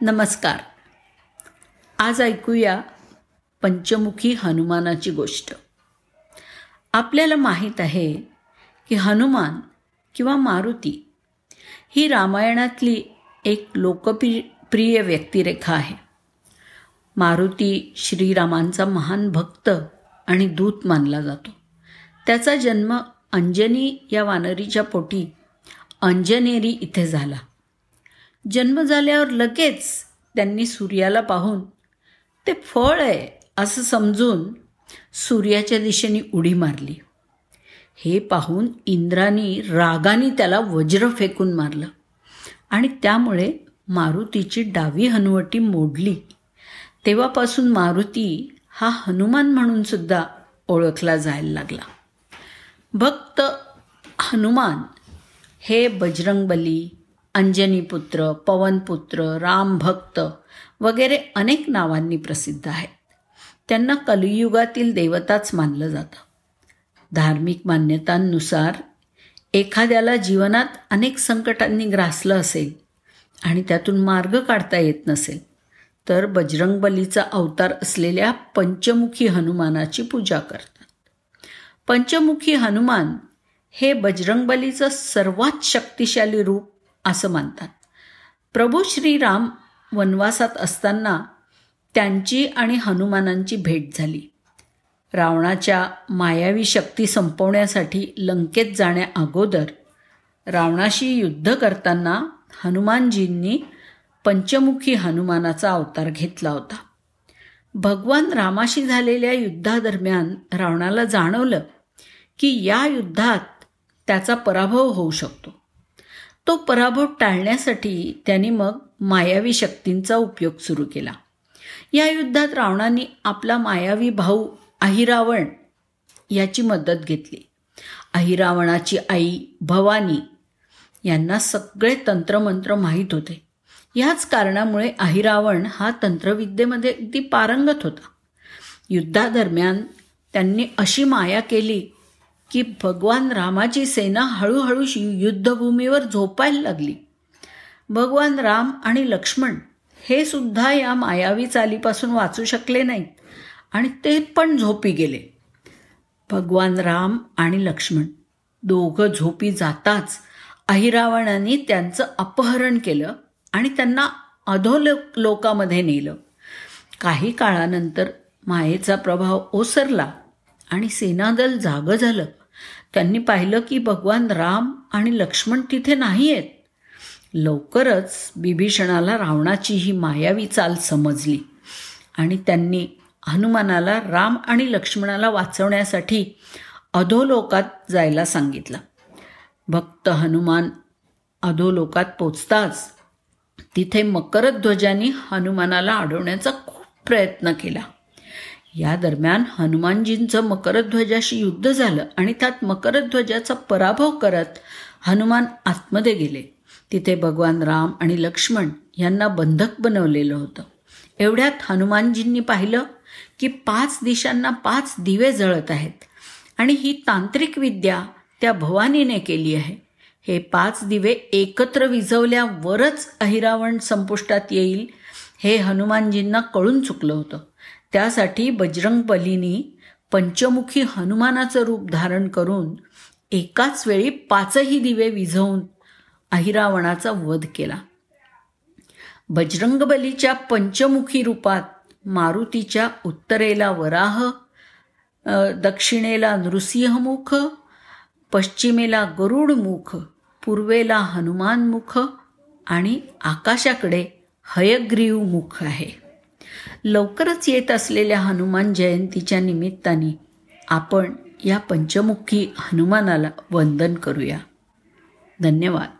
नमस्कार. आज ऐकूया पंचमुखी हनुमानाची गोष्ट. आपल्याला माहीत आहे की हनुमान किंवा मारुती ही रामायणातली एक लोकप्रिय प्रिय व्यक्तिरेखा आहे. मारुती श्रीरामांचा महान भक्त आणि दूत मानला जातो. त्याचा जन्म अंजनी या वानरीच्या पोटी अंजनेरी इथे झाला. जन्म झाल्यावर लगेच त्यांनी सूर्याला पाहून ते फळ आहे असं समजून सूर्याच्या दिशेने उडी मारली. हे पाहून इंद्रानी रागाने त्याला वज्र फेकून मारलं आणि त्यामुळे मारुतीची डावी हनुवटी मोडली. तेव्हापासून मारुती हा हनुमान म्हणून सुद्धा ओळखला जायला लागला. भक्त हनुमान हे बजरंगबली अंजनीपुत्र पवनपुत्र रामभक्त वगैरे अनेक नावांनी प्रसिद्ध आहेत. त्यांना कलियुगातील देवताच मानलं जातं. धार्मिक मान्यतांनुसार एखाद्याला जीवनात अनेक संकटांनी ग्रासलं असेल आणि त्यातून मार्ग काढता येत नसेल तर बजरंगबलीचा अवतार असलेल्या पंचमुखी हनुमानाची पूजा करतात. पंचमुखी हनुमान हे बजरंगबलीचं सर्वात शक्तिशाली रूप असं मानतात प्रभू श्रीराम वनवासात असताना त्यांची आणि हनुमानांची भेट झाली. रावणाच्या मायावी शक्ती संपवण्यासाठी लंकेत जाण्या अगोदर रावणाशी युद्ध करताना हनुमानजींनी पंचमुखी हनुमानाचा अवतार घेतला होता. भगवान रामाशी झालेल्या युद्धादरम्यान रावणाला जाणवलं की या युद्धात त्याचा पराभव होऊ शकतो. तो पराभव टाळण्यासाठी त्यांनी मग मायावी शक्तींचा उपयोग सुरू केला. या युद्धात रावणाने आपला मायावी भाऊ अहिरावण याची मदत घेतली. अहिरावणाची आई भवानी यांना सगळे तंत्रमंत्र माहीत होते. याच कारणामुळे अहिरावण हा तंत्रविद्येमध्ये अगदी पारंगत होता. युद्धादरम्यान त्यांनी अशी माया केली की भगवान रामाची सेना हळूहळू युद्धभूमीवर झोपायला लागली. भगवान राम आणि लक्ष्मण हे सुद्धा या मायावी चालीपासून वाचू शकले नाहीत आणि ते पण झोपी गेले. भगवान राम आणि लक्ष्मण दोघं झोपी जाताच अहिरावणाने त्यांचं अपहरण केलं आणि त्यांना अधोलोक लोकामध्ये नेलं. काही काळानंतर मायेचा प्रभाव ओसरला आणि सेनादल जागं झालं. त्यांनी पाहिलं की भगवान राम आणि लक्ष्मण तिथे नाही आहेत लवकरच बिभीषणाला रावणाची ही मायावी चाल समजली आणि त्यांनी हनुमानाला राम आणि लक्ष्मणाला वाचवण्यासाठी अधोलोकात जायला सांगितलं. भक्त हनुमान अधोलोकात पोचताच तिथे मकरध्वजांनी हनुमानाला अडवण्याचा खूप प्रयत्न केला. या दरम्यान हनुमानजींचं मकरध्वजाशी युद्ध झालं आणि त्यात मकरध्वजाचा पराभव करत हनुमान आतमध्ये गेले. तिथे भगवान राम आणि लक्ष्मण यांना बंधक बनवलेलं होतं. एवढ्यात हनुमानजींनी पाहिलं की पाच दिशांना पाच दिवे जळत आहेत आणि ही तांत्रिक विद्या त्या भवानीने केली आहे. हे पाच दिवे एकत्र विझवल्यावरच अहिरावण संपुष्टात येईल हे हनुमानजींना कळून चुकलं होतं. त्यासाठी बजरंग बलीनी पंचमुखी हनुमानाचं रूप धारण करून एकाच वेळी पाचही दिवे विझवून अहिरावणाचा वध केला. बजरंगबलीच्या पंचमुखी रूपात मारुतीच्या उत्तरेला वराह दक्षिणेला नृसिंहमुख पश्चिमेला गरुडमुख पूर्वेला हनुमानमुख आणि आकाशाकडे हयग्रीव मुख आहे. लवकरच येत असलेल्या हनुमान जयंतीच्या निमित्ताने आपण या पंचमुखी हनुमानाला वंदन करूया. धन्यवाद.